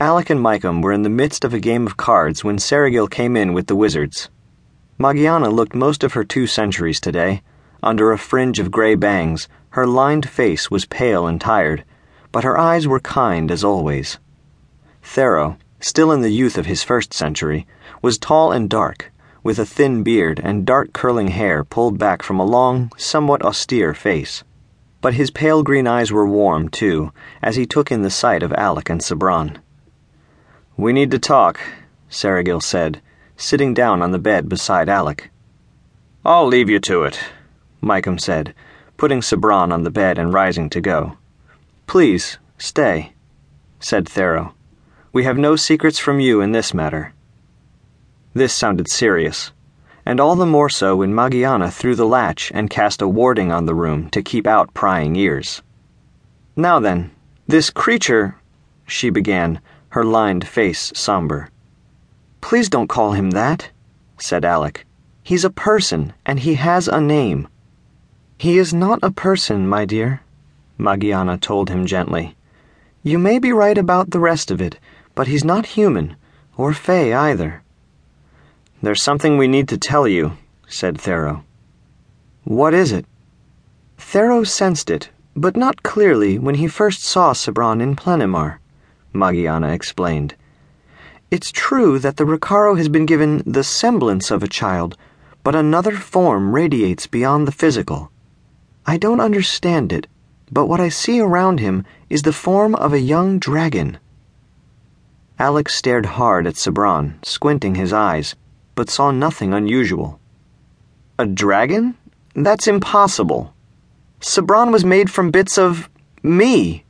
Alec and Micum were in the midst of a game of cards when Seregil came in with the wizards. Magyana looked most of her two centuries today. Under a fringe of gray bangs, her lined face was pale and tired, but her eyes were kind as always. Thero, still in the youth of his first century, was tall and dark, with a thin beard and dark curling hair pulled back from a long, somewhat austere face. But his pale green eyes were warm, too, as he took in the sight of Alec and Sebrahn. We need to talk, Seregil said, sitting down on the bed beside Alec. I'll leave you to it, Micum said, putting Sebrahn on the bed and rising to go. Please, stay, said Thero. We have no secrets from you in this matter. This sounded serious, and all the more so when Magyana threw the latch and cast a warding on the room to keep out prying ears. Now then, this creature, she began her lined face somber. Please don't call him that, said Alec. He's a person, and he has a name. He is not a person, my dear, Magyana told him gently. You may be right about the rest of it, but he's not human, or Fey either. There's something we need to tell you, said Thero. What is it? Thero sensed it, but not clearly when he first saw Sebrahn in Plenimar. Magiana explained. It's true that the rhekaro has been given the semblance of a child, but another form radiates beyond the physical. I don't understand it, but what I see around him is the form of a young dragon. Alex stared hard at Sebrahn, squinting his eyes, but saw nothing unusual. A dragon? That's impossible. Sebrahn was made from bits of me.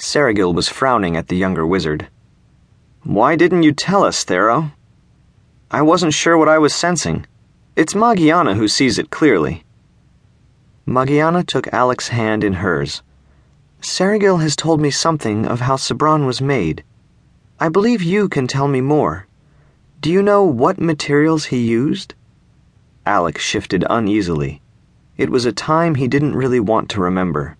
Seregil was frowning at the younger wizard. Why didn't you tell us, Thero? I wasn't sure what I was sensing. It's Magyana who sees it clearly. Magyana took Alec's hand in hers. Seregil has told me something of how Sebrahn was made. I believe you can tell me more. Do you know what materials he used? Alec shifted uneasily. It was a time he didn't really want to remember.